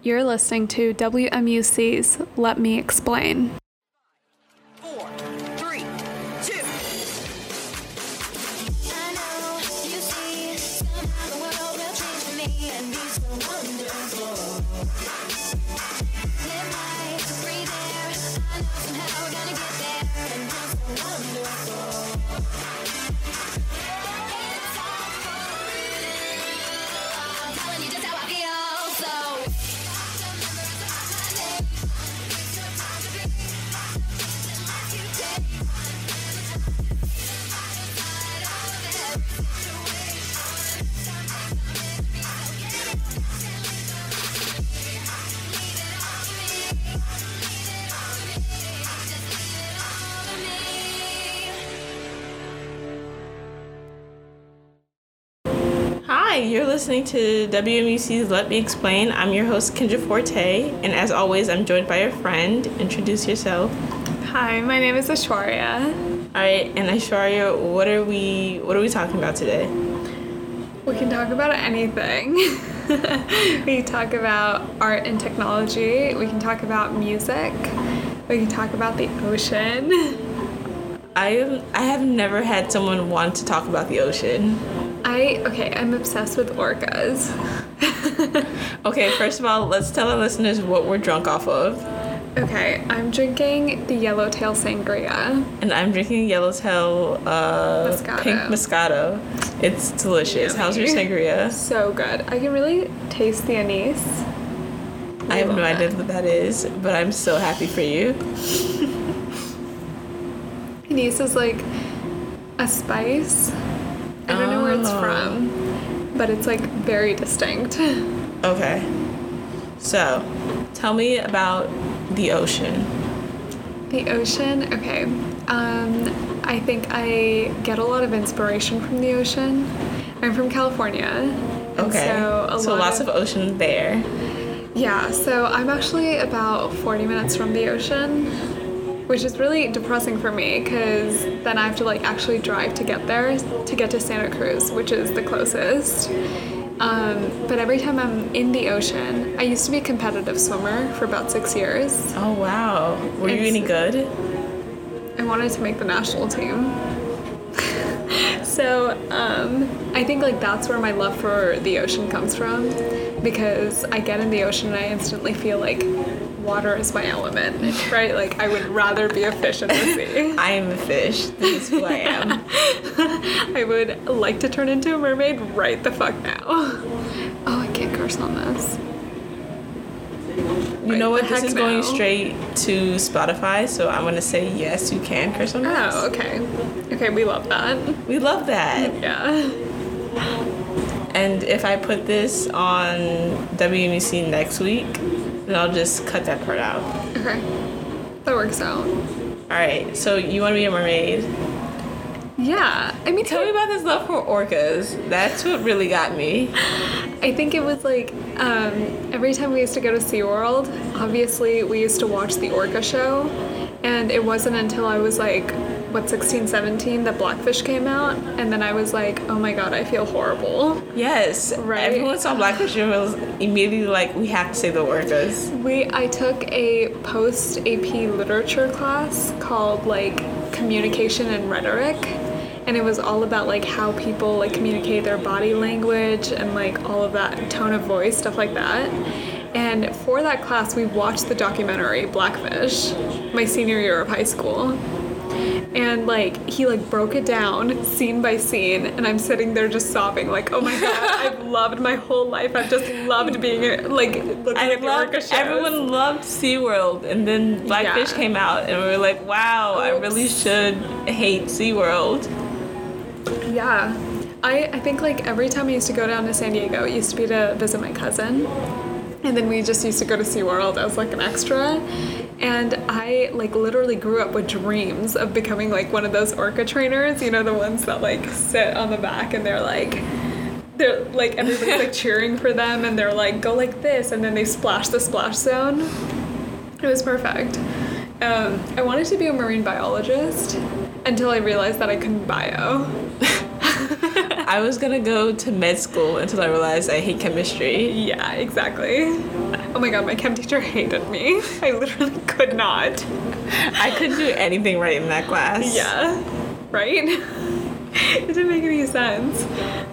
You're listening to WMUC's Let Me Explain. You're listening to WMUC's Let Me Explain. I'm your host Kendra Forte, and as always, I'm joined by a friend. Introduce yourself. Hi, my name is Aishwarya. All right, and Aishwarya, what are we what are we talking about today? We can talk about anything. we can talk about art and technology. We can talk about music. We can talk about the ocean. I I have never had someone want to talk about the ocean. I okay, I'm obsessed with orcas. Okay, first of all, let's tell our listeners what we're drunk off of. okay, I'm drinking the yellowtail sangria. And I'm drinking Yellowtail uh, Moscato. pink Moscato. It's delicious. How's your sangria? So good. I can really taste the anise. I have no idea what that is, but I'm so happy for you. Anise is like a spice. I don't know where it's Oh. from, but it's like very distinct. Okay. So, tell me about the ocean. The ocean, okay. Um, I think I get a lot of inspiration from the ocean. I'm from California. Okay. So, a so lot lots of ocean there. Yeah, so I'm actually about 40 minutes from the ocean, which is really depressing for me because then I have to like actually drive to get there to get to Santa Cruz, which is the closest. Um, but every time I'm in the ocean, I used to be a competitive swimmer for about six years. Oh wow. Were you any good? I wanted to make the national team. so um, I think like that's where my love for the ocean comes from because I get in the ocean and I instantly feel like water is my element, right? Like I would rather be a fish in the sea. I am a fish. This is who I am. I would like to turn into a mermaid right the fuck now. Oh, I can't curse on this. You know what? This is going straight to Spotify, so I'm gonna say yes, you can curse on this. Oh, okay. Okay, we love that. We love that. Yeah. And if I put this on WMC next week, I'll just cut that part out. Okay. That works out. All right. So you want to be a mermaid? Yeah. I mean, Tell me about this love for orcas. That's what really got me. I think it was like um, every time we used to go to SeaWorld, obviously we used to watch the orca show. And it wasn't until I was like, what, 16, 17 that Blackfish came out. And then I was like, oh my god, I feel horrible. Yes. Right. Everyone saw Blackfish and was immediately like, we have to say the orcas. We, I took a post AP literature class called like Communication and Rhetoric. And it was all about like how people like communicate their body language and like all of that tone of voice, stuff like that. And for that class, we watched the documentary Blackfish, my senior year of high school. And like he like broke it down scene by scene, and I'm sitting there just sobbing, like, oh my god, I've loved my whole life. I've just loved being a, like I loved, everyone loved SeaWorld, and then Blackfish Yeah. came out, and we were like, wow, I really should hate SeaWorld. Yeah. I, I think like every time I used to go down to San Diego, it used to be to visit my cousin. And then we just used to go to SeaWorld as like an extra. And I like literally grew up with dreams of becoming like one of those orca trainers, you know, the ones that like sit on the back and they're like they're like everybody's like cheering for them and they're like go like this and then they splash the splash zone. It was perfect. Um, I wanted to be a marine biologist until I realized that I couldn't bio. I was gonna go to med school until I realized I hate chemistry. Yeah, exactly. Oh my god, my chem teacher hated me. I literally could not. I couldn't do anything right in that class. Yeah, right? it didn't make any sense.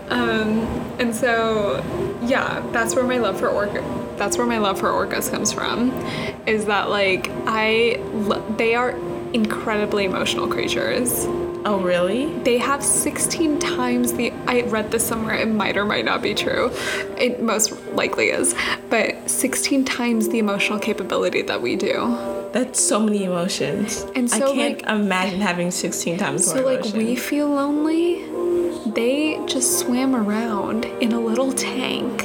Um, and so, yeah, that's where my love for orca. That's where my love for orcas comes from. Is that like I? They are incredibly emotional creatures. Oh, really? They have 16 times the. I read this somewhere. It might or might not be true. It most likely is, but 16 times the emotional capability that we do. That's so many emotions. And so, I can't like- imagine having 16 times So more So, like emotion. we feel lonely, they just swam around in a little tank,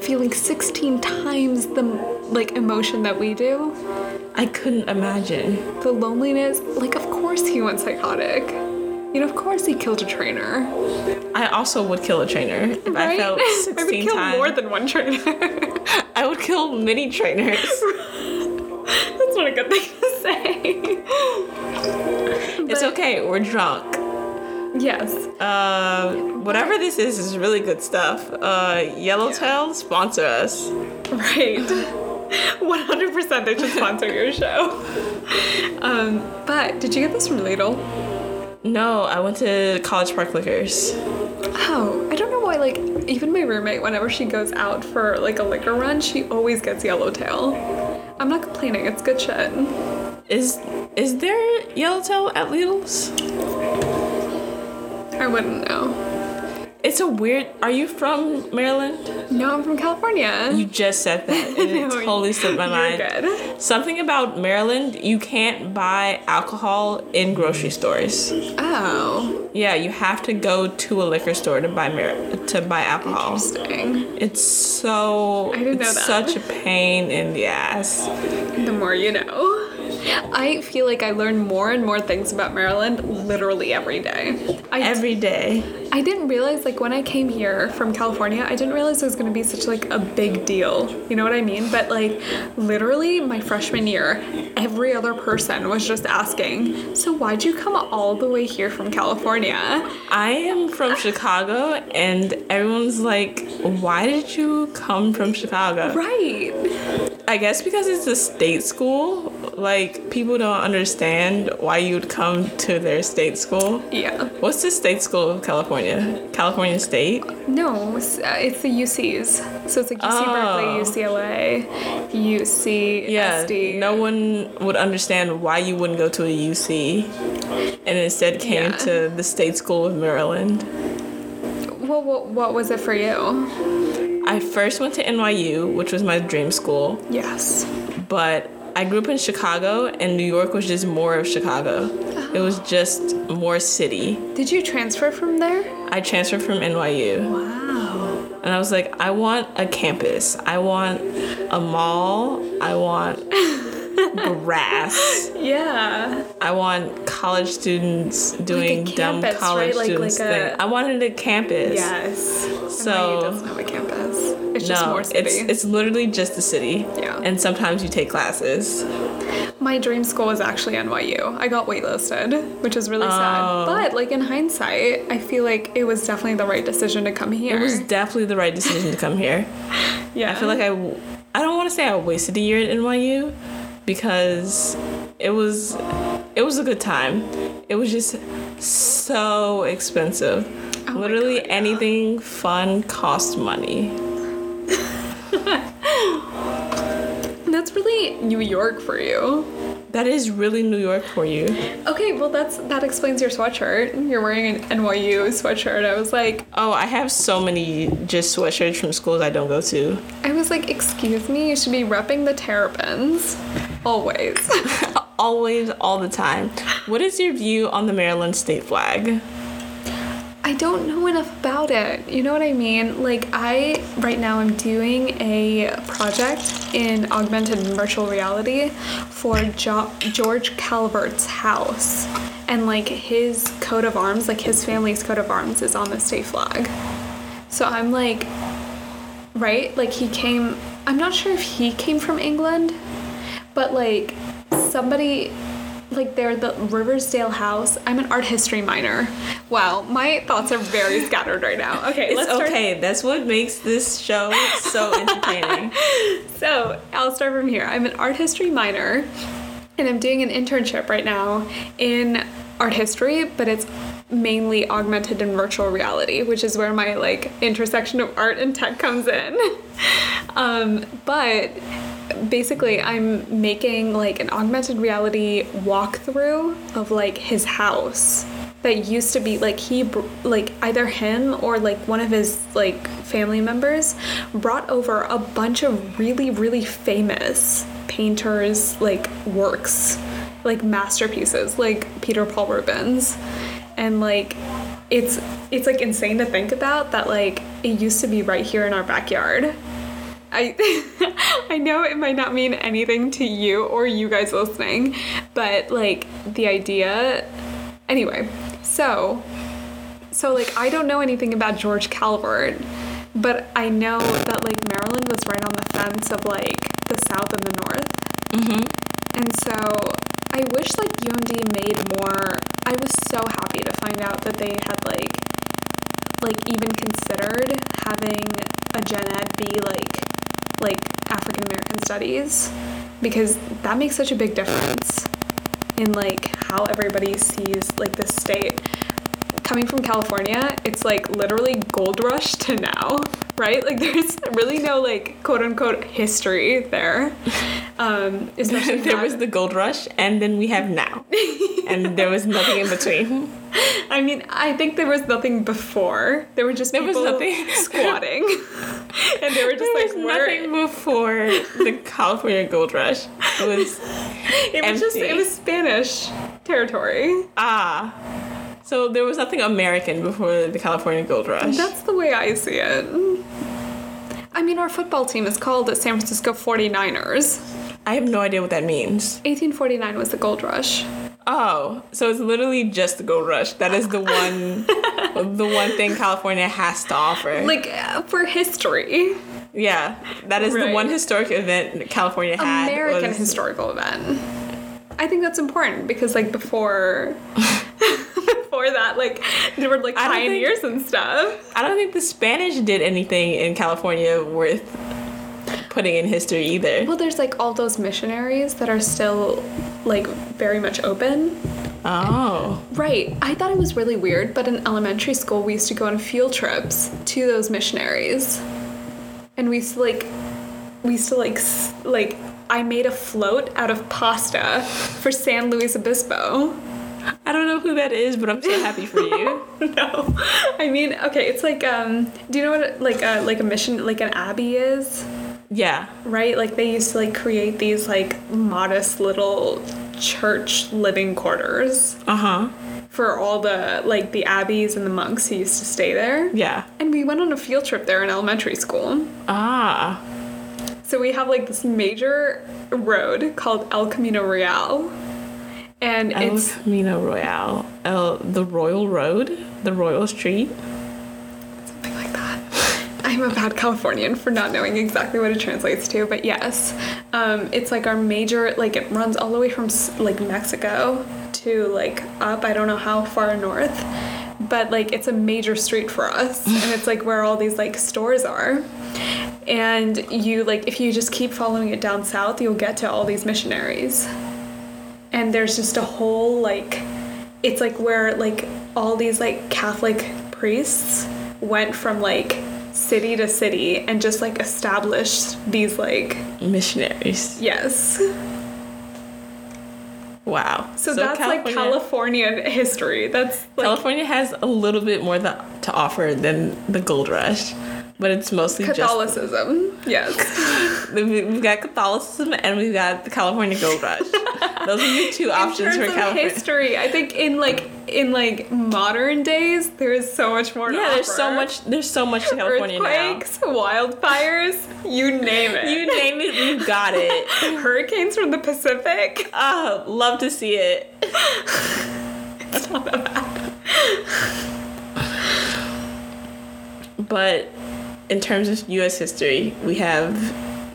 feeling 16 times the like emotion that we do. I couldn't imagine. The loneliness, like of course he went psychotic. You know, of course he killed a trainer. I also would kill a trainer if I Right? felt I 16 would kill times. more than one trainer. I would kill many trainers. That's not a good thing to say. it's But- okay. We're drunk. Yes. Uh, whatever this is is really good stuff. Uh, Yellowtail sponsor us. Right. 100% they should sponsor your show. Um, but did you get this from Lidl? No, I went to College Park Liquors. Oh, I don't know why, like, even my roommate, whenever she goes out for like a liquor run, she always gets Yellowtail. I'm not complaining, it's good shit. Is is there Yellowtail at Lidl's? I wouldn't know. It's a weird. Are you from Maryland? No, I'm from California. You just said that, and it No, totally slipped my mind. good. Something about Maryland, you can't buy alcohol in grocery stores. Oh, Yeah, you have to go to a liquor store to buy Mar- to buy alcohol. interesting. It's so I didn't know that. such a pain in the ass. The more you know. I feel like I learn more and more things about Maryland literally every day. I Every day. I didn't realize like when I came here from California, I didn't realize it was gonna be such like a big deal. You know what I mean? But like literally my freshman year, every other person was just asking, so why'd you come all the way here from California? I am from Chicago, and everyone's like, "Why did you come from Chicago?" Right. I guess because it's a state school. Like people don't understand why you'd come to their state school. Yeah. What's the state school of California? California State. No, it's, uh, it's the UCs. So it's like UC Oh. Berkeley, UCLA, UC Yeah. SD. No one would understand why you wouldn't go to a UC, and instead came Yeah. to the state school of Maryland. Well, what, what was it for you? I first went to NYU, which was my dream school, Yes. but I grew up in Chicago, and New York was just more of Chicago. It was just more city. Did you transfer from there? I transferred from NYU, Wow. and I was like, I want a campus. I want a mall. I want grass. Yeah. I want college students doing dumb campus, college right? Like- students like a- thing. I wanted a campus. Yes. So- NYU doesn't have a campus. It's just No, more city. it's it's literally just the city. Yeah. And sometimes you take classes. My dream school was actually NYU. I got waitlisted, which is really Oh. sad. But like in hindsight, I feel like it was definitely the right decision to come here. It was definitely the right decision to come here. yeah. I feel like I I don't want to say I wasted a year at NYU because it was it was a good time. It was just so expensive. Oh Literally God, yeah. anything fun cost money. that's really New York for you. That is really New York for you. Okay, well that's that explains your sweatshirt. You're wearing an NYU sweatshirt. I was like, Oh, I have so many just sweatshirts from schools I don't go to. I was like, excuse me, you should be repping the Terrapins. Always. Always, all the time. What is your view on the Maryland state flag? I don't know enough about it. You know what I mean? Like I right now I'm doing a project in augmented virtual reality for jo- George Calvert's house. And like his coat of arms, like his family's coat of arms is on the state flag. So I'm like right? Like he came I'm not sure if he came from England, but like somebody like they're the Riversdale house. I'm an art history minor, Wow, my thoughts are very scattered right now. Okay, It's let's start. okay. That's what makes this show so entertaining. So I'll start from here. I'm an art history minor, and I'm doing an internship right now in art history, but it's mainly augmented and virtual reality, which is where my like intersection of art and tech comes in. um, but basically, I'm making like an augmented reality walkthrough of like his house that used to be like he like either him or like one of his like family members brought over a bunch of really really famous painters like works like masterpieces like Peter Paul Rubens. And like it's it's like insane to think about that like it used to be right here in our backyard I I know it might not mean anything to you or you guys listening, but like the idea anyway, so so like I don't know anything about George Calvert, but I know that like Maryland was right on the fence of like the South and the North. Mm-hmm. And so I wish like UMD made more. I was so happy to find out that they had like like even considered having a gen ed be like like African American studies because that makes such a big difference in like how everybody sees like the state. Coming from California, it's like literally gold rush to now, right? Like there's really no like quote unquote history there. Um, especially there was the gold rush, and then we have now, and there was nothing in between. I mean, I think there was nothing before. There were just There was people nothing. squatting, and they were just There like, was nothing before the California gold rush. It was It was just empty. it was Spanish territory. ah. So there was nothing American before the California gold rush. That's the way I see it. I mean, our football team is called the San Francisco 49ers. I have no idea what that means. 1849 was the gold rush. Oh, so it's literally just the gold rush. That is the one, the one thing California has to offer. Like uh, for history, yeah, that is the one historic event California had. American was- historical event. I think that's important because like before before that like there were like I don't think- pioneers and stuff. I don't think the Spanish did anything in California worth putting in history either. Well, there's like all those missionaries that are still like very much open. Oh, Right. I thought it was really weird, but in elementary school we used to go on field trips to those missionaries. And we used to like we used to like like I made a float out of pasta for San Luis Obispo. I don't know who that is, but I'm so happy for you. no. I mean, okay, it's like um do you know what like a like a mission like an abbey is? Yeah, Right? Like they used to like create these like modest little church living quarters uh huh. for all the like the abbeys and the monks who used to stay there. Yeah. And we went on a field trip there in elementary school. Ah, So we have like this major road called El Camino Real. And El it's Camino Royale, El the Royal Road, the Royal Street. something like that. I'm a bad Californian for not knowing exactly what it translates to, but yes. Um, it's like our major, like it runs all the way from like Mexico to like up, I don't know how far north, but like it's a major street for us. and it's like where all these like stores are. And you like, if you just keep following it down south, you'll get to all these missionaries. And there's just a whole like, it's like where like all these like Catholic priests went from like city to city and just like established these like Missionaries. yes. Wow. So, that's like California history. That's like California has a little bit more to offer than the gold rush, but it's mostly Catholicism. Yes. just we- we've got Catholicism and we've got the California gold rush. Those are your two In options for California. history, I think in like in like modern days, there is so much more. to Yeah, there's so much. There's so much to California now. Earthquakes, wildfires, you name it. You name it, we've got it. Hurricanes from the Pacific. Oh, love to see it. It's not that bad. But in terms of U.S. history, we have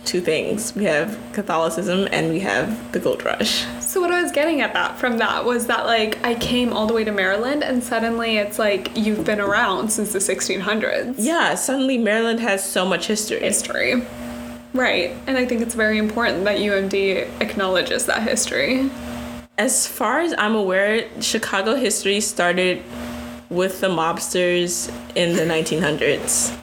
two things: we have Catholicism and we have the Gold Rush. So what I was getting at that from that was that like I came all the way to Maryland and suddenly it's like you've been around since the 1600s. Yeah, suddenly Maryland has so much history. History. Right. And I think it's very important that UMD acknowledges that history. As far as I'm aware, Chicago history started with the mobsters in the 1900s.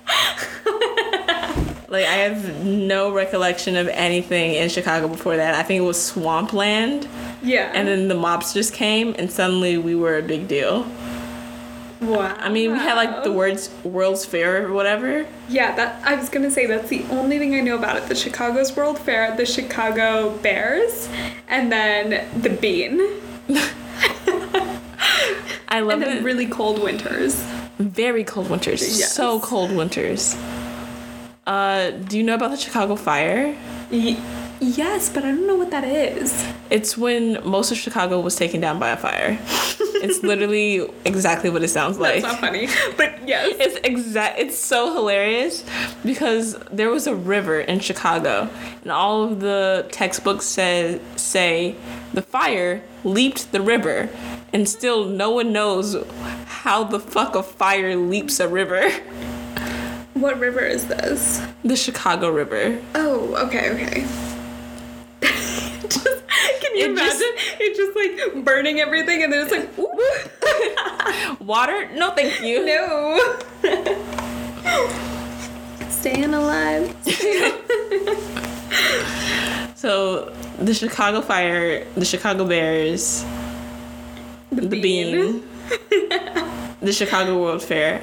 Like, I have no recollection of anything in Chicago before that. I think it was Swampland, Yeah. and then the mobsters came, and suddenly we were a big deal. wow. I mean, we had like the words World's Fair or whatever. Yeah, that I was gonna say that's the only thing I know about it. The Chicago's World Fair, the Chicago Bears, and then the Bean. I love And then it. really cold winters. Very cold winters. Yes. So cold winters. Uh, do you know about the Chicago Fire? Y- yes, but I don't know what that is. It's when most of Chicago was taken down by a fire. it's literally exactly what it sounds like. That's not funny, but yes. It's exact. It's so hilarious because there was a river in Chicago, and all of the textbooks say say the fire leaped the river, and still no one knows how the fuck a fire leaps a river. What river is this? The Chicago River. Oh, okay, okay. just, can you It just- imagine it just like burning everything and then it's like, Water? No, thank you. no. Staying alive. So the Chicago Fire, the Chicago Bears, the, Bean, the Chicago World Fair,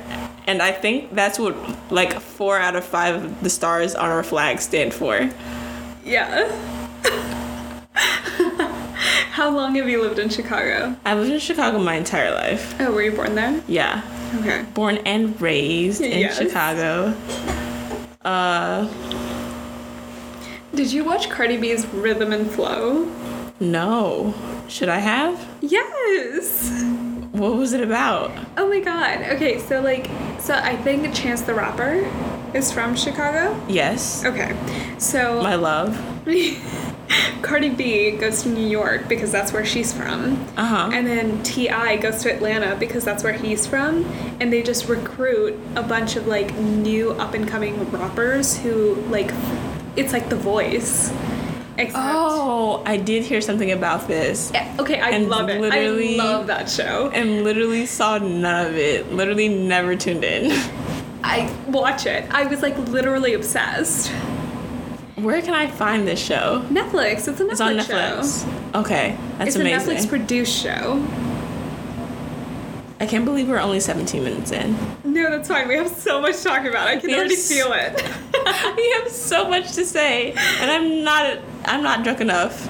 and I think that's what like four out of five of the stars on our flag stand for. Yeah. How long have you lived in Chicago? I lived in Chicago my entire life. Oh, were you born there? Yeah, Okay. born and raised in Yes. Chicago. Uh, Did you watch Cardi B's Rhythm and Flow? no. Should I have? Yes. What was it about? Oh my god. Okay, so like, so I think Chance the Rapper is from Chicago. Yes, Okay, so my love. Cardi B goes to New York because that's where she's from. Uh huh. And then T.I. goes to Atlanta because that's where he's from. And they just recruit a bunch of like new up and coming rappers who like, it's like The Voice. Except. Oh, I did hear something about this. Yeah, Okay, I And love it. literally- I love that show. and literally saw none of it. Literally never tuned in. I watch it. I was like literally obsessed. Where can I find this show? Netflix. It's a Netflix It's on show. Netflix. Okay, that's it's amazing. a Netflix produced show. I can't believe we're only 17 minutes in. No, that's fine. We have so much to talk about. I can We already feel it. we have so much to say, and I'm not. I'm not drunk enough.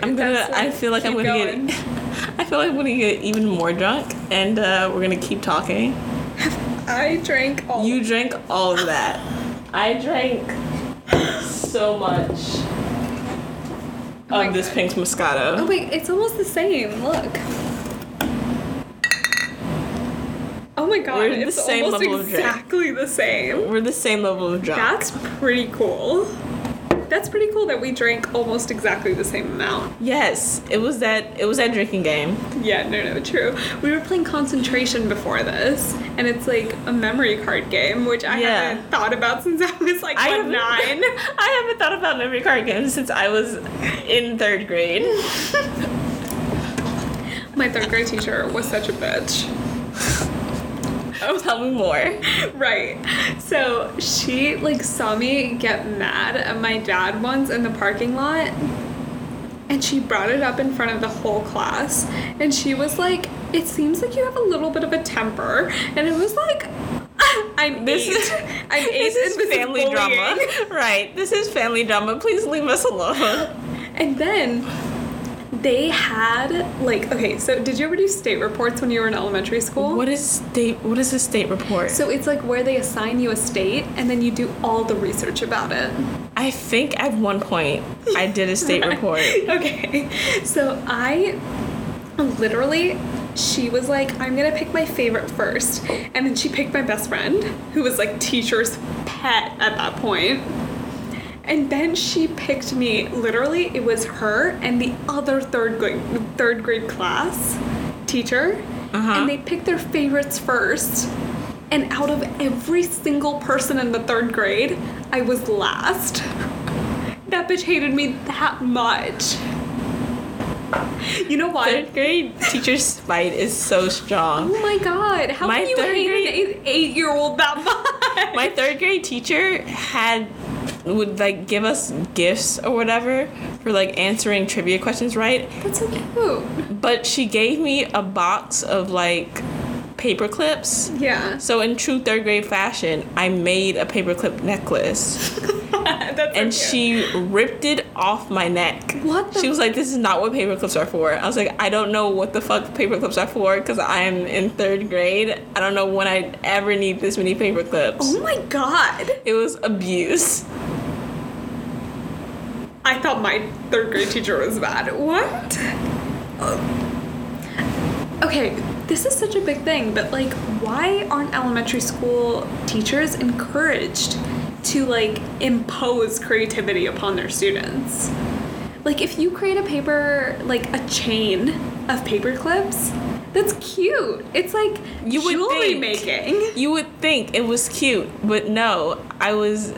I'm gonna. I feel like I'm gonna going. get. I feel like I'm gonna get even more drunk, and uh, we're gonna keep talking. I drank all. You drank all of that. I drank so much of this God. pink Moscato. Oh wait, it's almost the same. Look. Oh my god, We're the it's same almost level of drink. exactly the same. We're the same level of drunk. That's pretty cool. That's pretty cool that we drank almost exactly the same amount. yes, it was that. It was that drinking game. Yeah, no, no, true. We were playing concentration before this, and it's like a memory card game, which I Yeah. haven't thought about since I was like I what, nine. I haven't thought about memory card games since I was in third grade. My third grade teacher was such a bitch. Oh, tell me more. Right. So she like saw me get mad at my dad once in the parking lot. And she brought it up in front of the whole class. And she was like, It seems like you have a little bit of a temper. And it was like I'm This eight. is I'm eight this is and family drama, right? This is family drama. Please leave us alone. And then they had like okay, so did you ever do state reports when you were in elementary school? What is state? What is a state report? So it's like where they assign you a state and then you do all the research about it. I think at one point I did a state report. Okay. So I literally she was like, I'm gonna pick my favorite first. And then she picked my best friend, who was like teacher's pet at that point. And then she picked me. Literally, it was her and the other third grade third grade class teacher, uh-huh. and they picked their favorites first. And out of every single person in the third grade, I was last. That bitch hated me that much. You know what? Third grade teacher spite is so strong. Oh my god, how My can you hate grade- an eight, eight year old that much? My third grade teacher had would like give us gifts or whatever for like answering trivia questions right, That's so cute. but she gave me a box of like paper clips. Yeah. So in true third grade fashion, I made a paperclip necklace. That's and so she ripped it off my neck. What the- She was like, "This is not what paper clips are for." I was like, "I don't know what the fuck paper clips are for because I'm in third grade. I don't know when I ever need this many paper clips." Oh my god. It was abuse. I thought my third grade teacher was bad. What? Uh, okay, this is such a big thing, but like, why aren't elementary school teachers encouraged to like impose creativity upon their students? Like, if you create a paper, like a chain of paper clips, that's cute. It's like You would jewelry think. making. You would think it was cute, but no, I was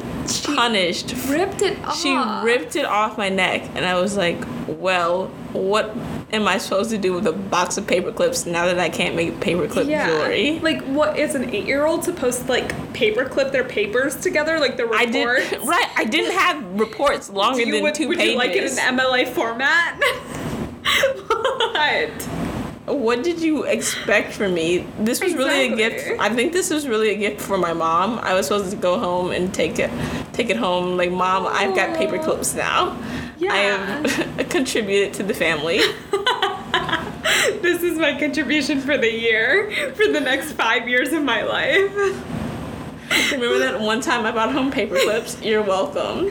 punished. Ripped it off. She ripped it off my neck, and I was like, "Well, what am I supposed to do with a box of paper clips now that I can't make paper clip jewelry?" Like, what is an eight-year-old supposed to like paperclip their papers together, like the I reports? did right. I didn't have reports longer than would, two would pages. you like it in MLA format? what? What did you expect from me? This was really a gift. I think this was really a gift for my mom. I was supposed to go home and take it, take it home. Like, mom, I've got paper clips now. I Yeah. have contributed to the family. This is my contribution for the year, for the next five years of my life. Remember that one time I bought home paper clips? You're welcome.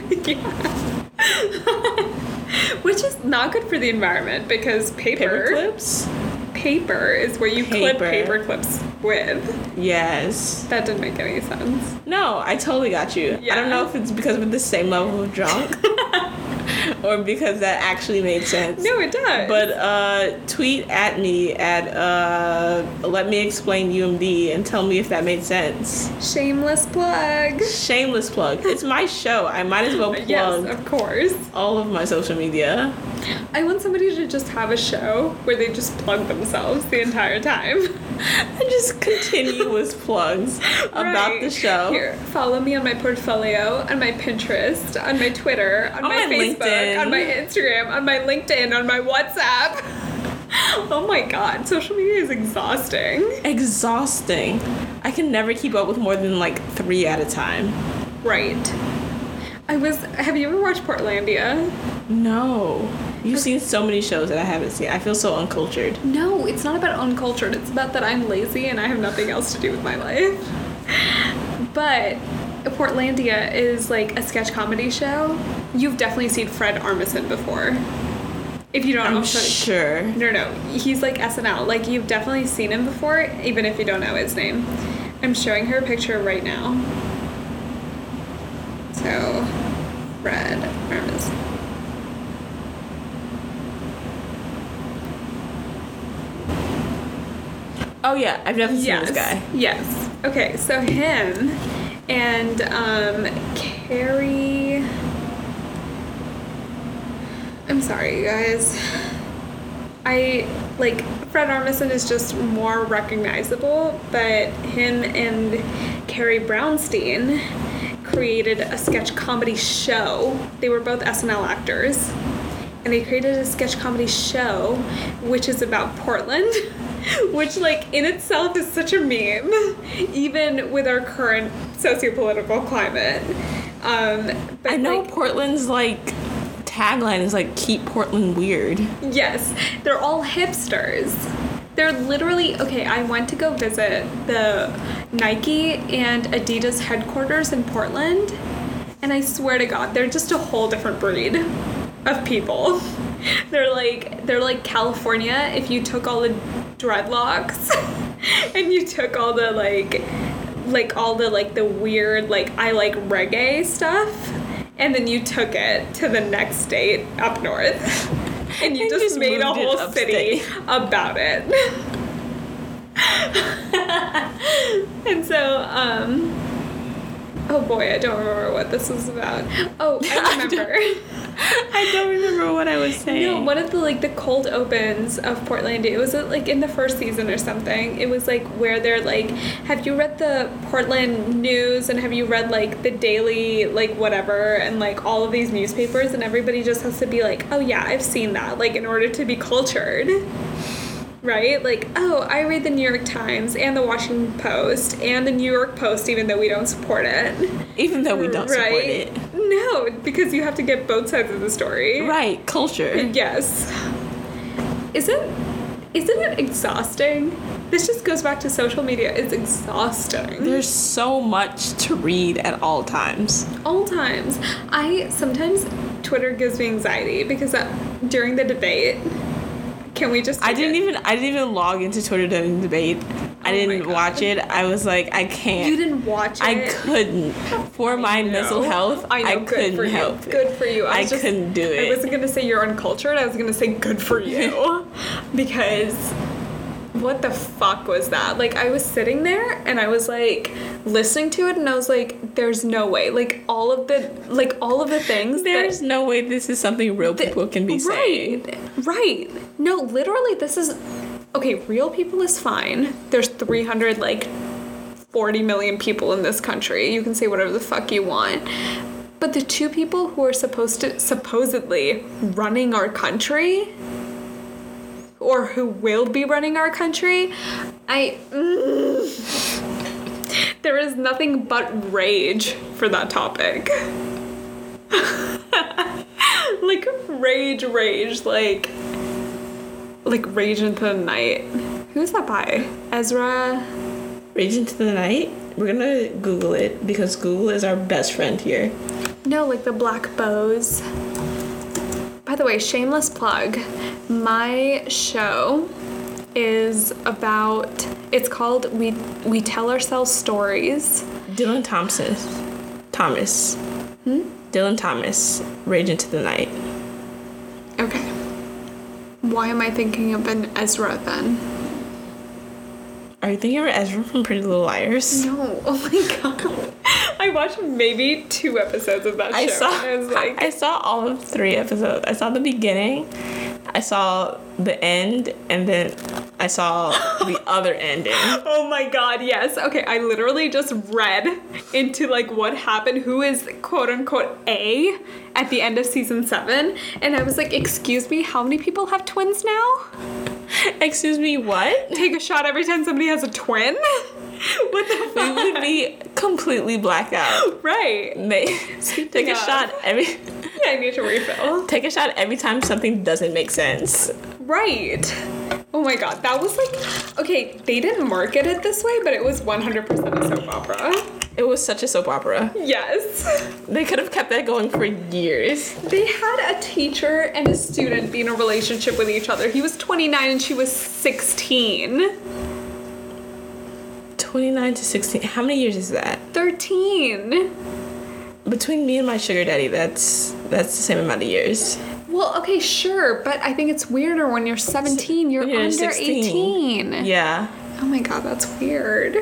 Which is not good for the environment because paper Paper clips? paper is what you clip Paper. paper clips with. Yes. That didn't make any sense. No, I totally got you. Yeah. I don't know if it's because we're the same level of drunk or because that actually made sense. No, it does. But uh, tweet at me at uh, let me explain UMD and tell me if that made sense. shameless plug. Shameless plug. It's my show. I might as well plug Yes, of course. all of my social media. I want somebody to just have a show where they just plug themselves the entire time. And just continuous plugs about Right. the show. Here, follow me on my portfolio, on my Pinterest, on my Twitter, on, On my, my Facebook, LinkedIn. On my Instagram, on my LinkedIn, on my WhatsApp. oh my god, social media is exhausting. Exhausting. I can never keep up with more than like three at a time. Right. I was. Have you ever watched Portlandia? No. You've seen so many shows that I haven't seen. I feel so uncultured. No, it's not about uncultured. It's about that I'm lazy and I have nothing else to do with my life. But Portlandia is like a sketch comedy show. You've definitely seen Fred Armisen before. If you don't, I'm you. sure. No, no, he's like SNL. Like you've definitely seen him before, even if you don't know his name. I'm showing her a picture right now. So, Fred Armisen. Oh yeah, I've definitely seen yes. this guy. Yes. Okay, so him and um Carrie I'm sorry, you guys. I like Fred Armisen is just more recognizable, but him and Carrie Brownstein created a sketch comedy show. They were both SNL actors. And they created a sketch comedy show which is about Portland, which like in itself is such a meme, even with our current socio-political climate. Um, but I know like, Portland's like tagline is like keep Portland weird. Yes, they're all hipsters. They're literally okay. I went to go visit the Nike and Adidas headquarters in Portland, and I swear to God, they're just a whole different breed of people. They're like they're like California if you took all the dreadlocks and you took all the like like all the like the weird like I like reggae stuff and then you took it to the next state up north. And you And just, just made a whole city about it. and so, um, oh boy, I don't remember what this was about. Oh, I remember. I don't remember what I was saying. No, one of the like the cold opens of Portlandia. It was uh, like in the first season or something. It was like where they're like, have you read the Portland news and have you read like the daily like whatever and like all of these newspapers and everybody just has to be like, oh yeah, I've seen that like in order to be cultured. Right? Like, oh, I read the New York Times and the Washington Post and the New York Post, even though we don't support it. Even though we don't support right? it. No, because you have to get both sides of the story. Right, culture. Yes. Isn't isn't it exhausting? This just goes back to social media. It's exhausting. There's so much to read at all times. all times. I sometimes Twitter gives me anxiety because uh, during the debate, can we just? I didn't it? even I didn't even log into Twitter during debate. I Oh didn't watch it. I was like, I can't. You didn't watch it. I couldn't. For my mental health, I I, know. good couldn't for you. Good for you. I was just- couldn't do it. I wasn't gonna say you're uncultured. I was gonna say good for you, because what the fuck was that? Like I was sitting there and I was like listening to it and I was like, there's no way. Like all of the like all of the things. There's that, no way this is something real people can be saying. right, right. No, literally, this is okay. Real people is fine. There's 300 like 40 million people in this country. You can say whatever the fuck you want. But the two people who are supposed to supposedly running our country or who will be running our country, I mm, there is nothing but rage for that topic. like rage rage like like rage into the night. Who's that by? Ezra Rage into the night. We're gonna Google it because Google is our best friend here. No, like the Black Bows. By the way, shameless plug. My show is about it's called We We Tell Ourselves Stories. Dylan Thompson. Thomas. Hmm? Dylan Thomas. Rage into the night. Okay. Why am I thinking of an Ezra then? Are you thinking of Ezra from Pretty Little Liars? No. Oh my god. I watched maybe two episodes of that I show. saw. I was like, I saw all of three episodes. I saw the beginning. I saw the end, and then I saw the other ending. Oh my god, yes. Okay, I literally just read into like what happened, who is quote unquote A at the end of season seven, and I was like, excuse me, how many people have twins now? Excuse me, what? Take a shot every time somebody has a twin? what the We would be completely blacked out. Right. They take a shot every. I need to refill. Take a shot every time something doesn't make sense. Right. Oh my god, that was like okay, they didn't market it this way, but it was 100% a soap opera. It was such a soap opera. Yes. They could have kept that going for years. They had a teacher and a student be in a relationship with each other. He was 29 and she was 16. 29 to 16. How many years is that? 13. Between me and my sugar daddy, that's that's the same amount of years. Well, okay, sure, but I think it's weirder when you're 17. You're you're under 16. 18. Yeah. Oh my god, that's weird.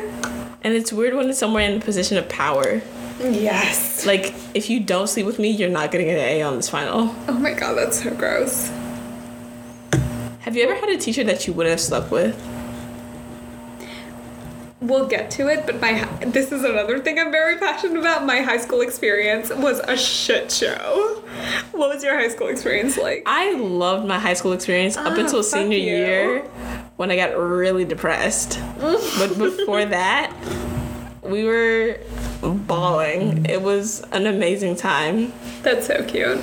And it's weird when it's somewhere in a position of power. Yes. Like, if you don't sleep with me, you're not getting an A on this final. Oh my god, that's so gross. Have you ever had a teacher that you wouldn't have slept with? We'll get to it, but my this is another thing I'm very passionate about. My high school experience was a shit show. What was your high school experience like? I loved my high school experience up Ah, until senior you. year when I got really depressed. but before that, we were bawling. It was an amazing time. That's so cute.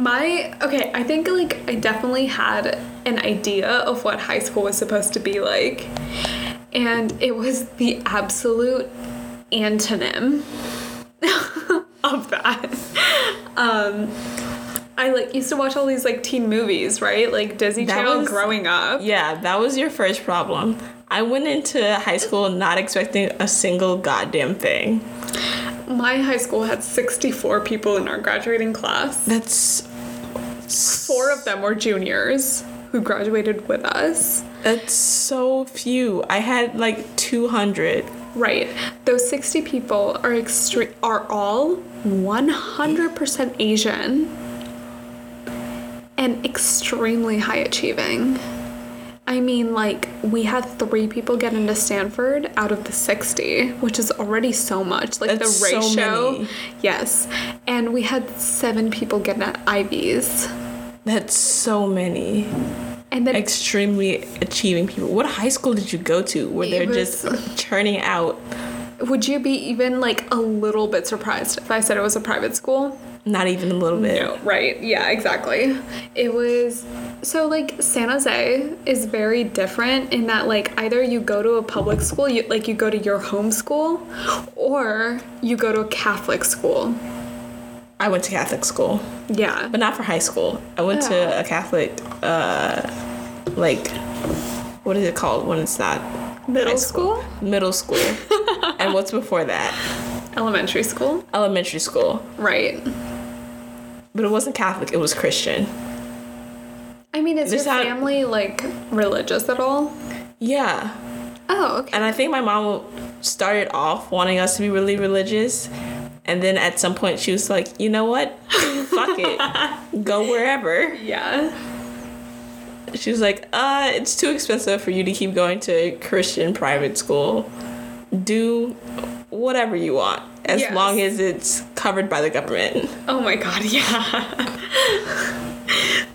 My okay, I think like I definitely had an idea of what high school was supposed to be like. And it was the absolute antonym of that. Um I like used to watch all these like teen movies, right? Like Disney That Channel was- growing up. Yeah, that was your first problem. I went into high school not expecting a single goddamn thing. my high school had 64 people in our graduating class. That's Four of them were juniors who graduated with us. that's so few. I had like 200. Right. Those 60 people are extre- are all 100% Asian and extremely high achieving. I mean, like, we had three people get into Stanford out of the 60, which is already so much. Like, That's the so ratio. many. Yes. And we had seven people get at Ivies. That's so many. And then Extremely achieving people. What high school did you go to where they're was- just churning out? would you be even like a little bit surprised if I said it was a private school? Not even a little bit. No, right. Yeah, exactly. It was so like San Jose is very different in that like either you go to a public school, you like you go to your home school, or you go to a Catholic school. I went to Catholic school, Yeah. but not for high school. I went Oh. to a Catholic, uh, like, what is it called when it's not Middle high school? Middle school. and what's before that? Elementary school? Elementary school. Right. But it wasn't Catholic, it was Christian. I mean, is This your family like religious at all? Yeah. Oh, okay. And I think my mom started off wanting us to be really religious. And then at some point she was like, you know what? Fuck it. Go wherever. yeah. She was like, uh, it's too expensive for you to keep going to Christian private school. Do whatever you want, as Yes. long as it's covered by the government. Oh my god, yeah.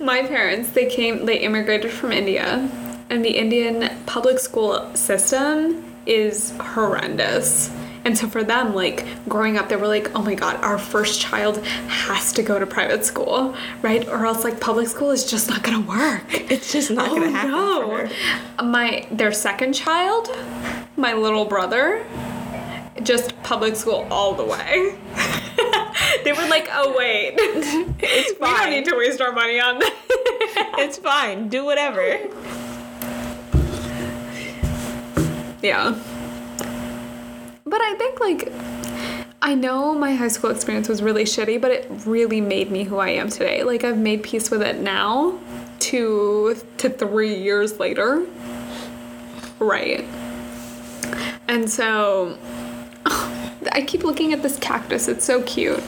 my parents, they came, they immigrated from India, and the Indian public school system is horrendous. And so for them, like growing up, they were like, oh my god, our first child has to go to private school, right? Or else like public school is just not gonna work. It's just not gonna oh, happen for her. My their second child, my little brother, just public school all the way. they were like, "Oh wait, It's fine. we don't need to waste our money on that." It's fine. Do whatever. yeah. But I think like I know my high school experience was really shitty, but it really made me who I am today. Like I've made peace with it now, two to three years later. Right. And so I keep looking at this cactus. It's so cute.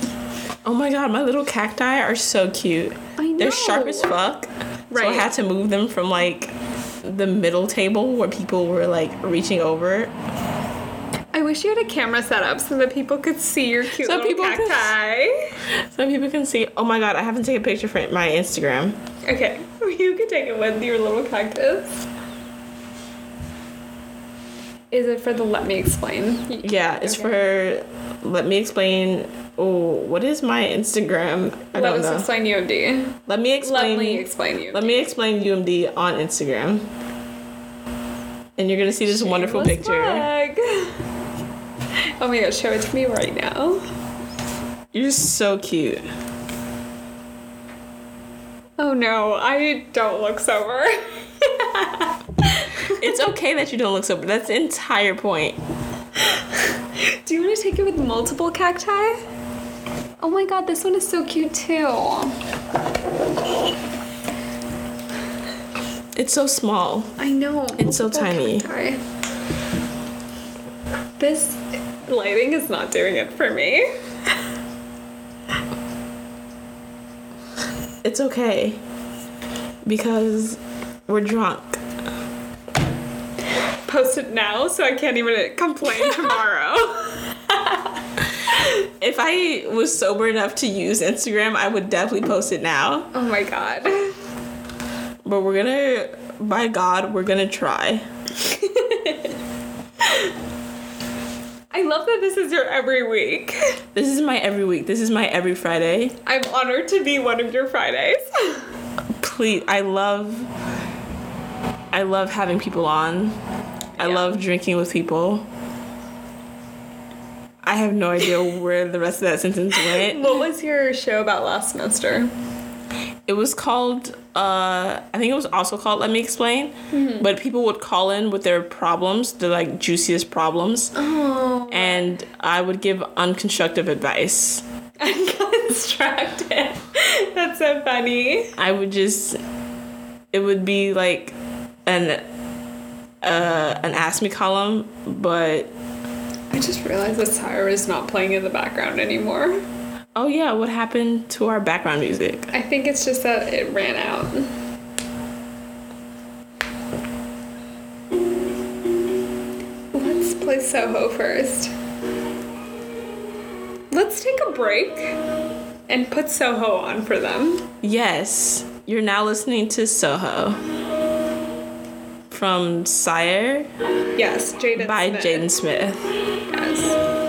Oh my god, my little cacti are so cute. I They're sharp as fuck. Right. So I had to move them from like the middle table where people were like reaching over. I wish you had a camera set up so that people could see your cute So little could- cacti. So people can see. Oh my god, I haven't taken a picture for my Instagram. Okay, you can take it with your little cactus. Is it for the let me explain? Yeah, it's for. Let me explain. Oh, what is my Instagram? I Let don't us know. explain UMD. Let me explain. Let me explain UMD. Let me explain UMD on Instagram. And you're gonna see this wonderful Shameless picture. plug. Oh my god, show it to me right now. You're so cute. Oh no, I don't look sober. It's okay that you don't look sober. That's the entire point. Do you want to take it with multiple cacti? Oh my god, this one is so cute too. It's so small. I know. It's so tiny. cacti. This lighting is not doing it for me. It's okay. Because we're drunk. Post it now so I can't even complain tomorrow. If I was sober enough to use Instagram, I would definitely post it now. oh my god. But we're gonna, by God, we're gonna try. I love that this is your every week. This is my every week. This is my every Friday. I'm honored to be one of your Fridays. Please, I love I love having people on. I love drinking with people. I have no idea where the rest of that sentence went. What was your show about last semester? It was called uh, I think it was also called Let Me Explain, mm-hmm. but people would call in with their problems, the like juiciest problems, oh. and I would give unconstructive advice. Unconstructive. That's so funny. I would just. It would be like an uh, an ask me column, but I just realized that Tyra is not playing in the background anymore. Oh yeah, what happened to our background music? I think it's just that it ran out. Let's play Soho first. Let's take a break and put Soho on for them. Yes, you're now listening to Soho from SYRE. Yes, Jaden by Jaden Smith. Yes.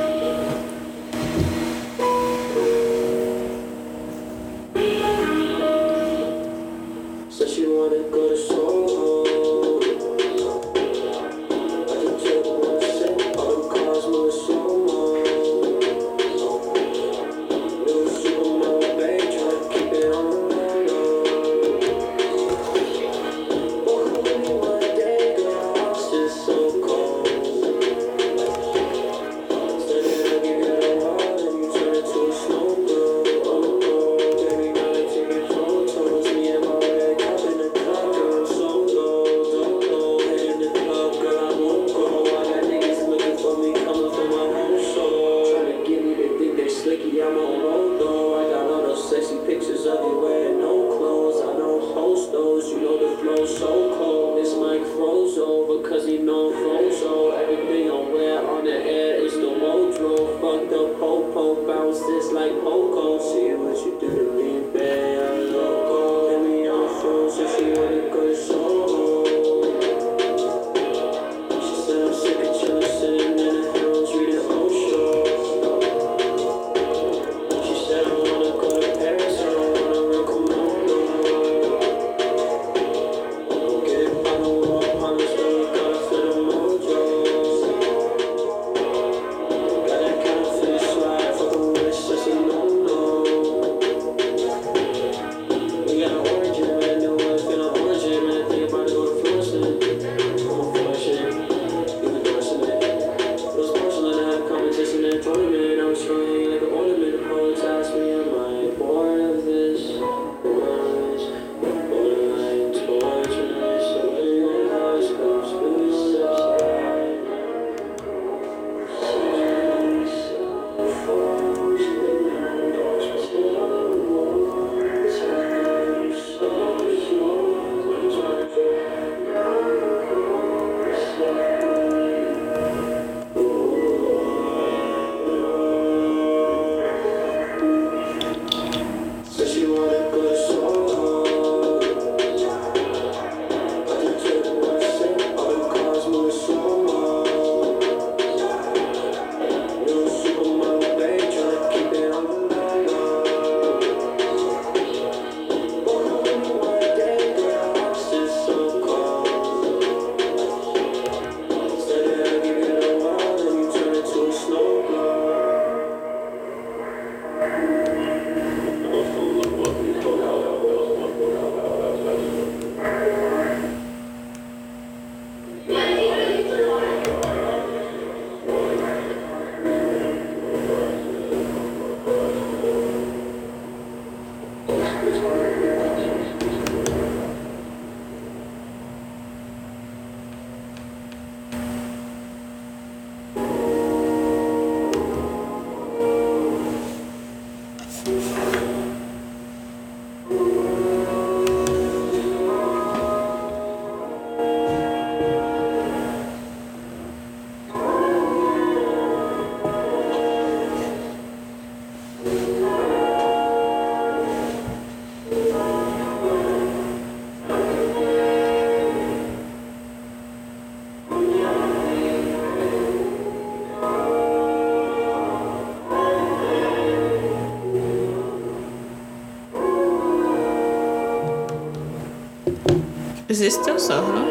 resistance or huh?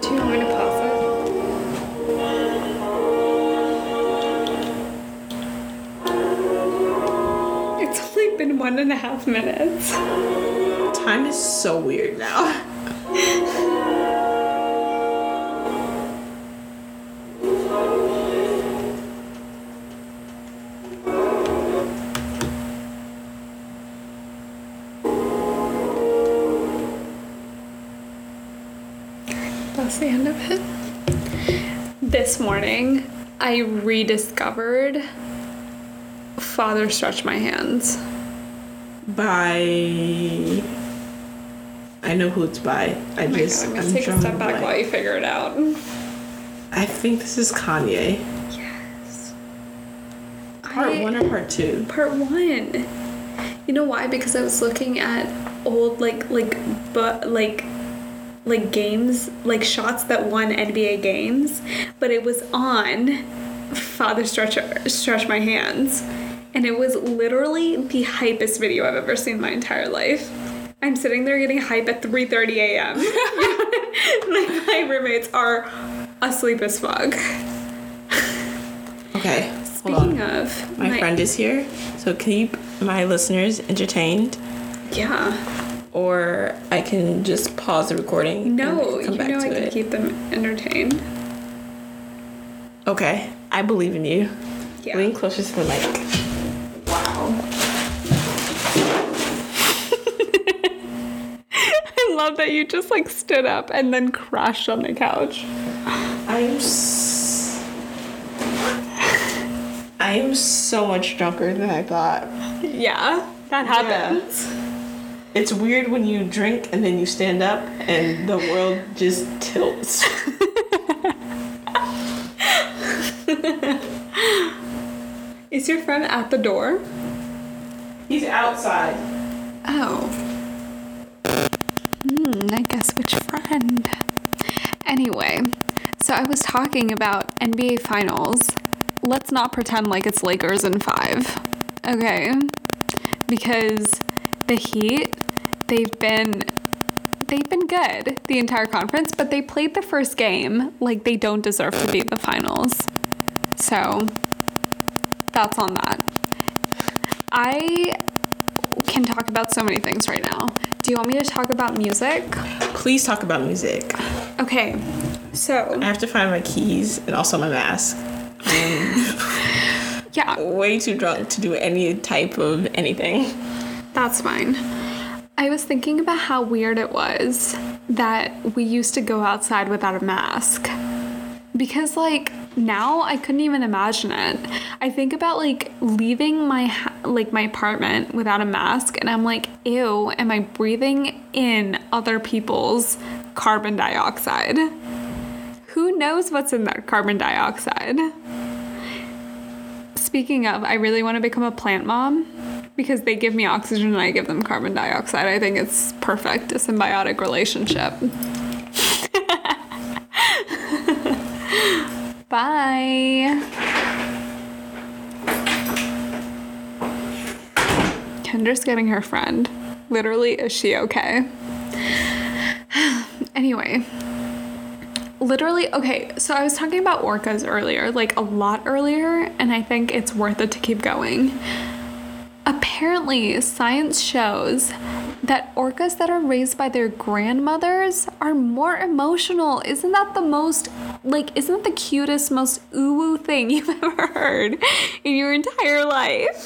Do you want? It's only been one and a half minutes. Time is so weird now. Morning, I rediscovered Father Stretch My Hands. By. I know who it's by. I Oh just. God, I'm gonna take a step back while you figure it out. I think this is Kanye. Yes. Part I- one or part two? Part one. You know why? Because I was looking at old like like but like like games like shots that won NBA games, but it was on Father Stretch Stretch My Hands, and it was literally the hypest video I've ever seen in my entire life. I'm sitting there getting hype at 3:30 a.m. like my roommates are asleep as fuck. Okay. Speaking of My friend is here, so keep my listeners entertained, yeah. Or I can just pause the recording. No, and come you back know to I can it. keep them entertained. Okay, I believe in you. Yeah. Lean closer to the mic. Wow. I love that you just like stood up and then crashed on the couch. I'm. S- I am so much drunker than I thought. Yeah, that happens. It's weird when you drink and then you stand up and the world just tilts. Is your friend at the door? He's outside. Oh. Hmm, I guess which friend? Anyway, so I was talking about NBA Finals. Let's not pretend like it's Lakers in five. Okay? Because the Heat, they've been they've been good the entire conference, but they played the first game like they don't deserve to be in the finals. So that's on that. I can talk about so many things right now. Do you want me to talk about music? Please talk about music. Okay, so I have to find my keys and also my mask. yeah, Way too drunk to do any type of anything. that's fine. I was thinking about how weird it was that we used to go outside without a mask. Because, like, now I couldn't even imagine it. I think about, like, leaving my, like, my apartment without a mask, and I'm like, ew, am I breathing in other people's carbon dioxide? Who knows what's in that carbon dioxide? Speaking of, I really want to become a plant mom because they give me oxygen and I give them carbon dioxide. I think it's perfect, a symbiotic relationship. Bye. Kendra's getting her friend. Literally, is she okay? anyway, literally, okay, so I was talking about orcas earlier, like a lot earlier, and I think it's worth it to keep going. Apparently, science shows that orcas that are raised by their grandmothers are more emotional. Isn't that the most, like, isn't that the cutest, most ooh thing you've ever heard in your entire life?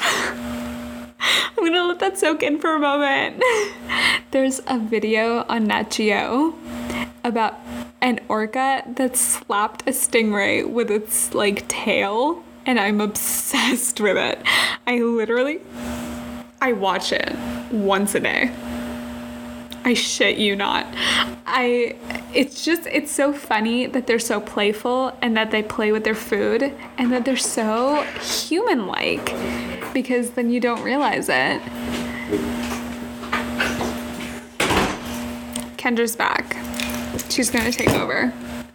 I'm gonna let that soak in for a moment. There's a video on Nat Geo about an orca that slapped a stingray with its like tail, and I'm obsessed with it. I literally, I watch it once a day. I shit you not. I it's just it's so funny that they're so playful and that they play with their food and that they're so human like because then you don't realize it. Kendra's back. She's gonna take over.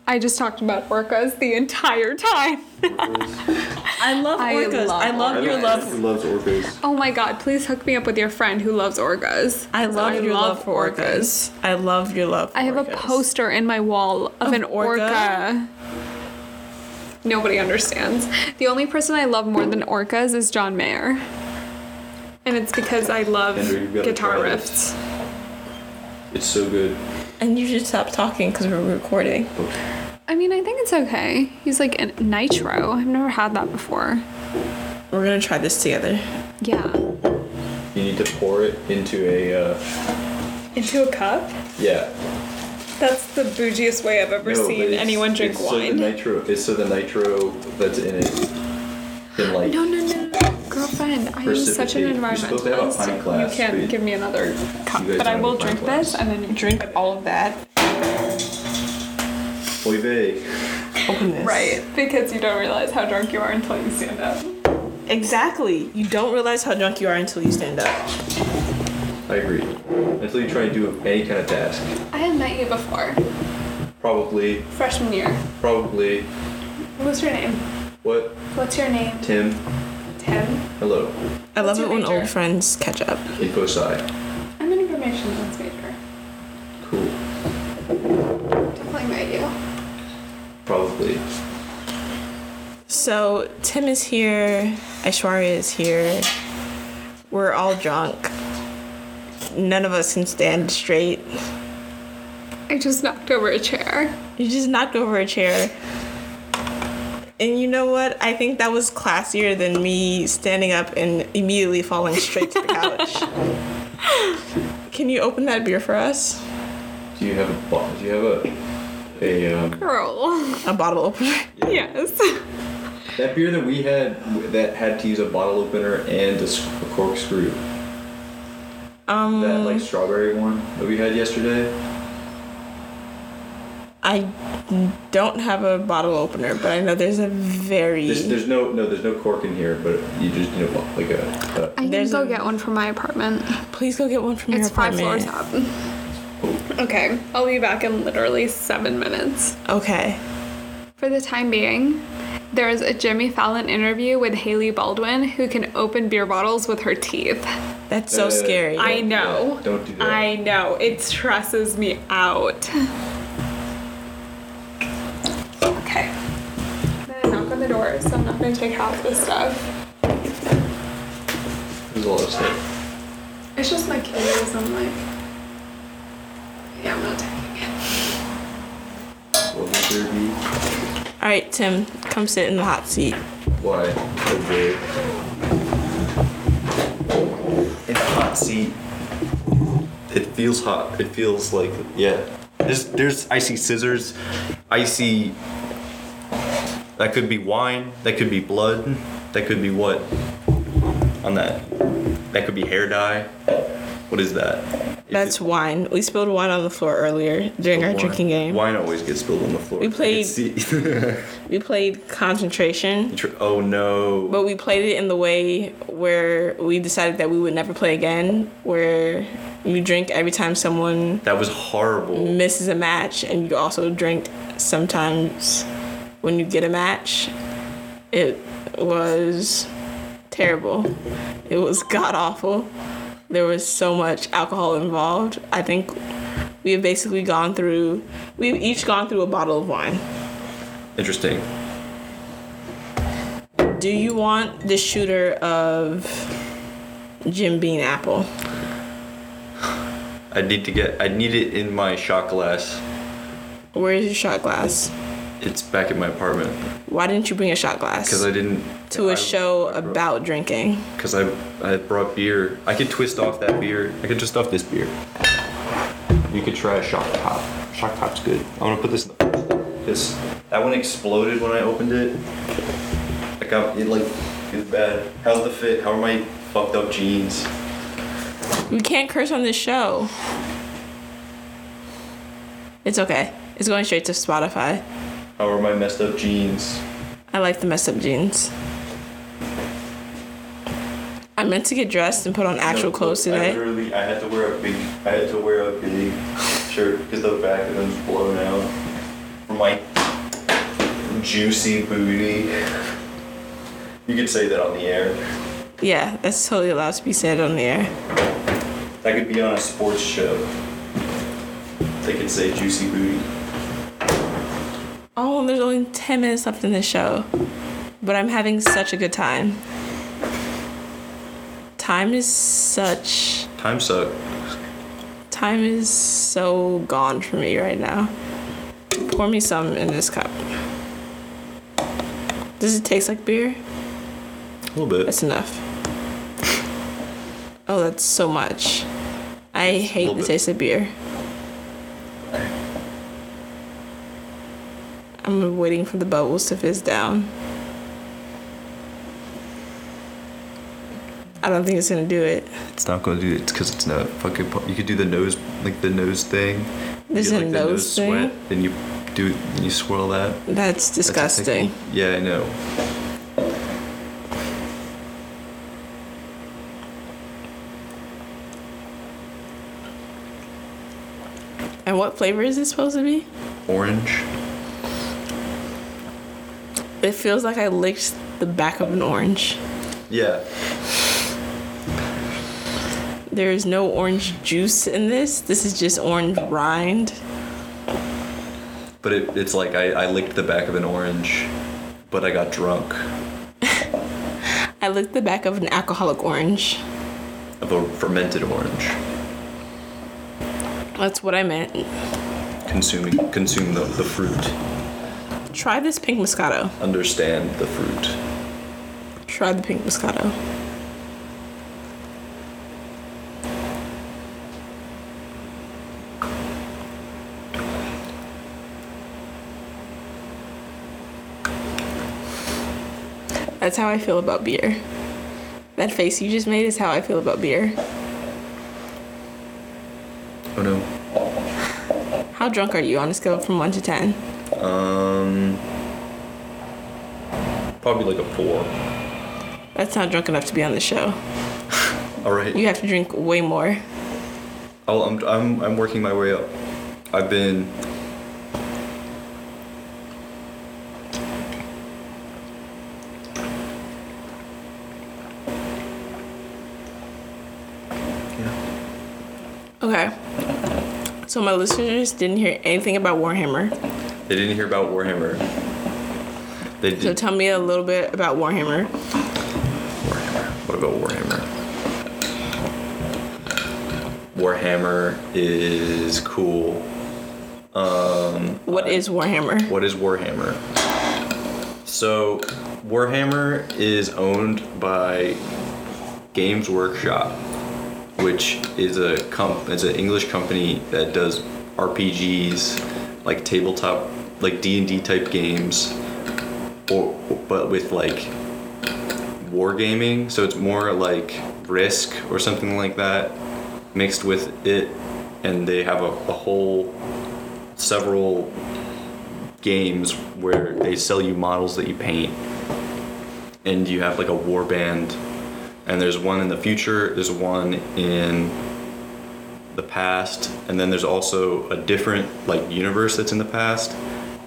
I just talked about orcas the entire time. I love I orcas. love I love your orcas. love. loves orcas. oh my god, please hook me up with your friend who loves orcas. I love your love, for orcas. I love your love. For I have a poster in my wall of, Of an orca. orca? Nobody understands. The only person I love more than orcas is John Mayer. And it's because I love Henry, guitar riffs. this. It's so good. And you should stop talking because we're recording. I mean, I think it's okay. He's like a nitro. I've never had that before. We're gonna try this together. Yeah. You need to pour it into a. Uh, Into a cup? yeah. That's the bougiest way I've ever No, but seen it's- anyone drink it's wine. So the nitro. It's so the nitro that's in it can like. No, no, no, no, girlfriend. I am such an Precipitate. You're supposed to have a environmentalist. glass, you can but give me another cup, guys but I don't will have a pint drink glass. this and then you Drink all of that. Oy vey. Open this. Right, because you don't realize how drunk you are until you stand up. Exactly. You don't realize how drunk you are until you stand up. I agree. Until you try and do any kind of task. I have met you before, Probably. freshman year. Probably. What's your name? What? What's your name? Tim. Tim. Hello. I love it your when major? old friends catch up. Info sci. I'm an information science major. Cool. Definitely met you. Probably. So Tim is here, Aishwarya is here. We're all drunk. None of us can stand straight. I just knocked over a chair. You just knocked over a chair. And you know what? I think that was classier than me standing up and immediately falling straight to the couch. Can you open that beer for us? Do you have a bo- do you have a a um, Girl. A bottle opener. yes. that beer that we had that had to use a bottle opener and a, corkscrew? Um, That like strawberry one that we had yesterday. I don't have a bottle opener, but I know there's a very. There's, there's no no there's no cork in here, but you just you know like a. a I can There's go a- get one from my apartment. Please go get one from my apartment. It's five floors up. Okay, I'll be back in literally seven minutes. Okay. For the time being, there's a Jimmy Fallon interview with Hailey Baldwin who can open beer bottles with her teeth. That's so Uh, scary. I know. Yeah, don't do that. I know. It stresses me out. Knock on the door, so I'm not gonna take half the stuff. There's a lot of stuff. It's just my keys. I'm like, yeah, I'm not taking it. What would there be? All right, Tim, come sit in the hot seat. Why? Okay. in a hot seat. It feels hot. It feels like yeah. There's there's I see scissors. I see that could be wine. That could be blood. That could be what? On that. That could be hair dye. What is that? That's it wine. We spilled wine on the floor earlier during our wine? drinking game. Wine always gets spilled on the floor. We played- We played concentration, Tr- oh no. but we played it in the way where we decided that we would never play again, where you drink every time someone that was horrible. misses a match, and you also drink sometimes when you get a match. It was terrible. It was god awful. There was so much alcohol involved. I think we have basically gone through, we've each gone through a bottle of wine. Interesting. Do you want the shooter of Jim Beam Apple? I need to get. I need it in my shot glass. Where is your shot glass? It's back in my apartment Why didn't you bring a shot glass because I didn't. to I- a show I brought- about drinking? Because I, I brought beer. I could twist off that beer. I could twist off this beer. You could try a shock top. Shock top's good. I'm gonna put this in the This that one exploded when I opened it. Like I, it like it was bad. How's the fit? How are my fucked up jeans? We can't curse on this show. It's okay. It's going straight to Spotify. How are my messed up jeans? I like the messed up jeans. I meant to get dressed and put on actual No, clothes I today. literally, I had to wear a big, I had to wear a big shirt because the back of them's blown out from my juicy booty. You could say that on the air. Yeah, that's totally allowed to be said on the air. That could be on a sports show. They could say juicy booty. Oh, there's only 10 minutes left in this show. But I'm having such a good time. Time is such. Time suck. Time is so gone for me right now. Pour me some in this cup. Does it taste like beer? A little bit. That's enough. Oh, that's so much. I hate the bit. taste of beer. I'm waiting for the bubbles to fizz down. I don't think it's gonna do it. It's not gonna do it because it's not fucking. You could do the nose, like the nose thing. There's get, a like, the nose thing? sweat, then you do, then you swirl that. That's That's disgusting. technique. Yeah, I know. And what flavor is it supposed to be? Orange. It feels like I licked the back of an orange. Yeah. There is no orange juice in this. This is just orange rind. But it, it's like I, I licked the back of an orange, but I got drunk I licked the back of an alcoholic orange. of a fermented orange. That's what I meant. Consuming consume the, the fruit. Try this pink Moscato. Understand the fruit. Try the pink Moscato. That's how I feel about beer. That face you just made is how I feel about beer. Oh no. How drunk are you on a scale from 1 to 10? Um. Probably like a four. That's not drunk enough to be on the show. All right. You have to drink way more. I'll, I'm, I'm, I'm working my way up. I've been. Yeah. Okay. So my listeners didn't hear anything about Warhammer. They didn't hear about Warhammer. They So tell me a little bit about Warhammer. Warhammer. What about Warhammer? Warhammer is cool. Um, what is Warhammer? What is Warhammer? So, Warhammer is owned by Games Workshop, which is a comp is an English company that does RPGs, like tabletop, like D and D type games, or but with like wargaming. So it's more like Risk or something like that, mixed with it, and they have a, a whole several games where they sell you models that you paint. And you have like a war band. And there's one in the future there's one in the past and then there's also a different like universe that's in the past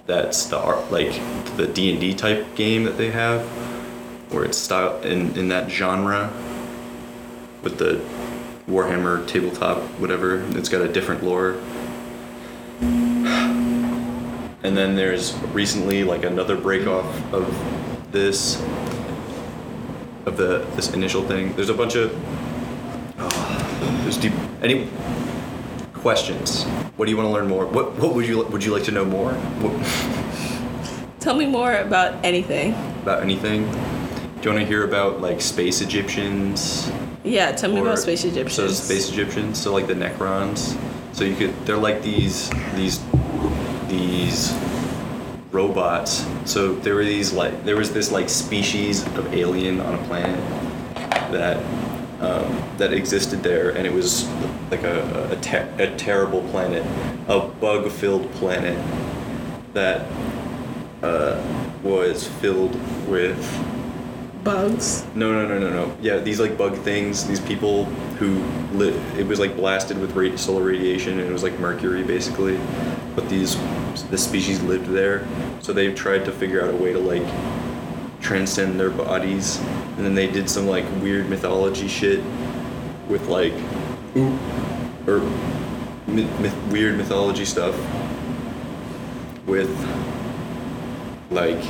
that's the art like the d&d type game that they have where it's style in, in that genre with the warhammer tabletop whatever it's got a different lore. And then there's recently like another break off of this of the this initial thing. There's a bunch of oh, there's deep any questions what do you want to learn more what what would you would you like to know more what, Tell me more about anything. about anything do you want to hear about like space Egyptians Yeah, tell me or- about space Egyptians. So space Egyptians, so like the Necrons. So you could they're like these these these robots. So there were these like there was this like species of alien on a planet that um, that existed there, and it was like a a, ter- a terrible planet, a bug-filled planet that uh, was filled with Bugs. no, no, no, no, no. Yeah, these like bug things. These people who lit. It was like blasted with ra- solar radiation, and it was like mercury basically. But these, this species lived there, so they tried to figure out a way to like transcend their bodies, and then they did some like weird mythology shit with like, oop or myth, myth, weird mythology stuff with like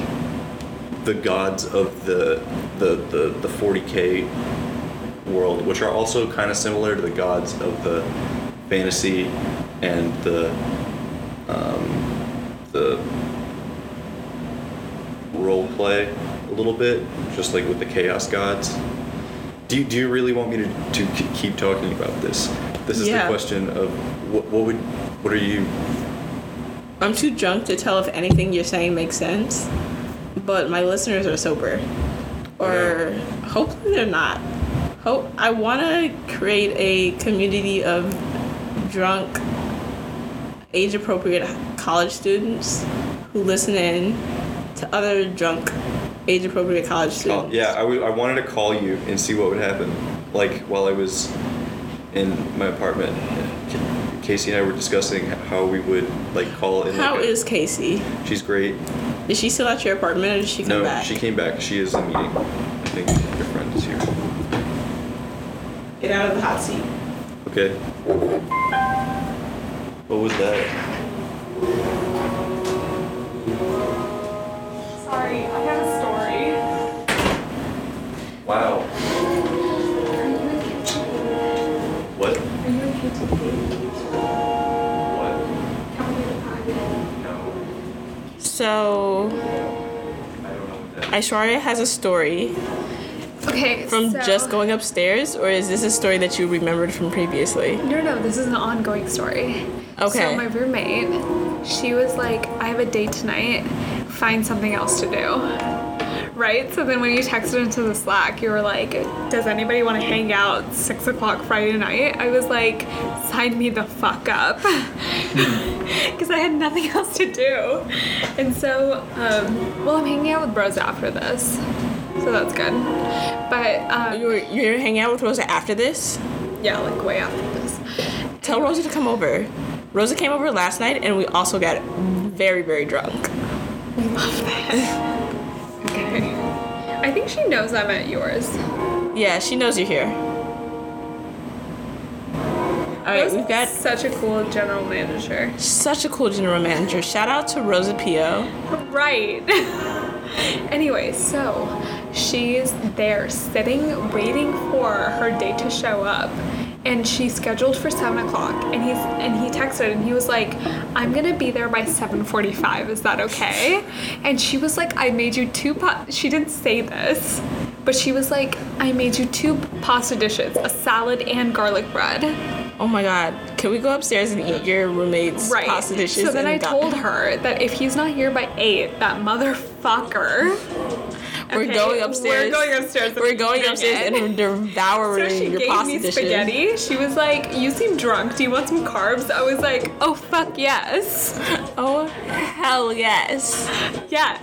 the gods of the the the, the 40k world, which are also kind of similar to the gods of the fantasy and the um, the role play a little bit, just like with the chaos gods. Do you, do you really want me to, to keep talking about this? This is Yeah. the question of what, what would what are you I'm too drunk to tell if anything you're saying makes sense, but my listeners are sober, oh, or hopefully they're not. Hope I want to create a community of drunk, age-appropriate college students who listen in to other drunk, age-appropriate college Call, students. yeah, I, w- I wanted to call you and see what would happen. Like while I was in my apartment, Casey and I were discussing how we would like call in. How like a- is Casey? She's great. Is she still at your apartment, or did she come no, back? she came back. She is in a meeting. I think your friend is here. Get out of the hot seat. Okay. What was that? Sorry, I have a story. Wow. What? Are you in KTP? What? Can we get a packet? No. So I don't know. Aishwarya has a story Okay, from so- just going upstairs, or is this a story that you remembered from previously? No, no, this is an ongoing story. Okay. So my roommate, she was like, I have a date tonight. Find something else to do. Right? So then when you texted into the Slack, you were like, does anybody want to hang out six o'clock Friday night? I was like, sign me the fuck up. Because I had nothing else to do. And so, um, well, I'm hanging out with bros after this. So that's good. But, um, You were you're hanging out with Rosa after this? yeah, like way after this. Tell Rosa to come over. Rosa came over last night, and we also got very very drunk. Okay. I think she knows I'm at yours. Yeah, she knows you're here. All right, we've got such a cool general manager. such a cool general manager. Shout out to Rosa Pio. Right. anyway, so she's there sitting, waiting for her date to show up. And she's scheduled for seven o'clock. And he's and he texted and he was like, I'm gonna be there by 7:45. Is that okay? And she was like, I made you two pa-. she didn't say this, but she was like, I made you two pasta dishes, a salad and garlic bread. Oh my God, can we go upstairs and eat your roommate's Right. pasta dishes? So then and I told her that if he's not here by eight, that motherfucker. We're going upstairs. We're going upstairs. We're going upstairs and devouring So she your gave pasta me dishes. spaghetti. She was like, "You seem drunk. Do you want some carbs?" I was like, "Oh fuck yes, Oh hell yes! yes."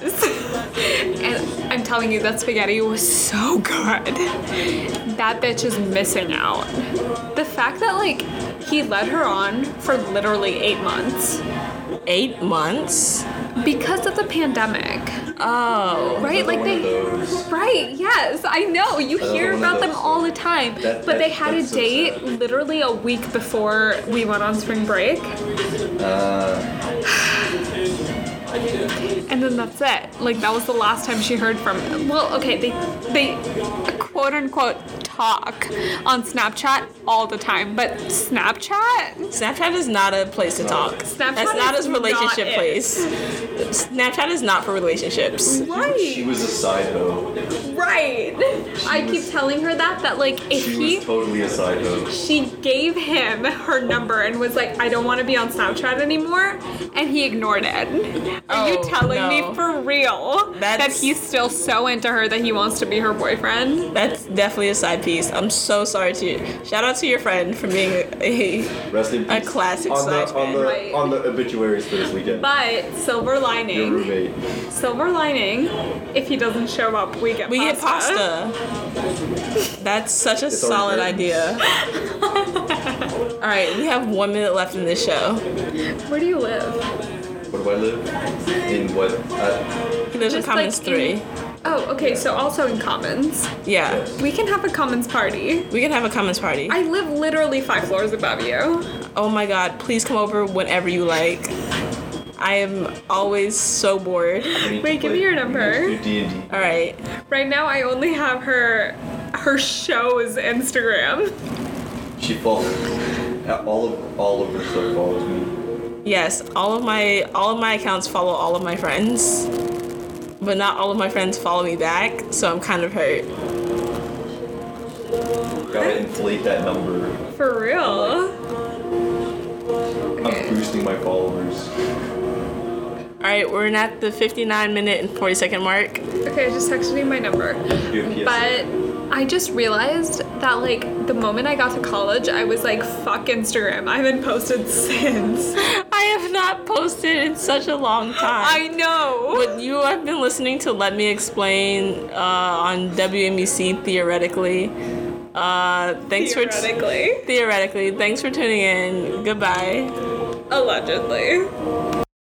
and I'm telling you, that spaghetti was so good. That bitch is missing out. The fact that like he led her on for literally eight months Eight months. because of the pandemic. Oh. Right, like they. of. Right, yes, I know. You Another hear about them all the time. That- but they had a that's so date literally a week before we went on spring break. Uh, And then that's it. Like that was the last time she heard from Him. well, okay, they they quote unquote talk on Snapchat all the time, but Snapchat? Snapchat is not a place to talk. Snapchat That's not is a relationship not it. place. Snapchat is not for relationships. Right. she Right. was a side hoe. Right. I keep telling her that that like if She he totally a side hoe. she gave him her number and was like, I don't want to be on Snapchat anymore. And he ignored it. Are you Oh, telling no. me for real that he's still so into her that he wants to be her boyfriend? That's definitely a side piece. I'm so sorry to you. Shout out to your friend for being a, a Rest in A peace. classic on the side on the Right. on the obituaries for this weekend. But silver Your lining, roommate. silver lining, if he doesn't show up, we get pasta. we get pasta. pasta. That's such a already solid idea. All right, we have one minute left in this show. Where do you live? Where do I live? In what? Uh, He lives in Just Commons like Three. in- Oh, okay. So also in Commons, Yeah, we can have a Commons party. we can have a Commons party. I live literally five floors above you. Oh my God! Please come over whenever you like. I am always so bored. we need Wait, to give play- me your we need number. to do D&D. All right. Right now, I only have her her show's Instagram. She follows. All of all of her stuff follows me. Yes, all of my all of my accounts follow all of my friends, but not all of my friends follow me back. So I'm kind of hurt. Gotta inflate that number. For real. I'm boosting my followers. All right, we're at the 59 minute and 40 second mark. Okay, I just texted you my number. Do a PSA. But I just realized that like the moment I got to college, I was like, fuck Instagram. I haven't posted since. I have not posted in such a long time. I know. But you have been listening to Let Me Explain uh, on WMUC theoretically. Uh, thanks for Theoretically. theoretically. Thanks for tuning in. Goodbye. Allegedly.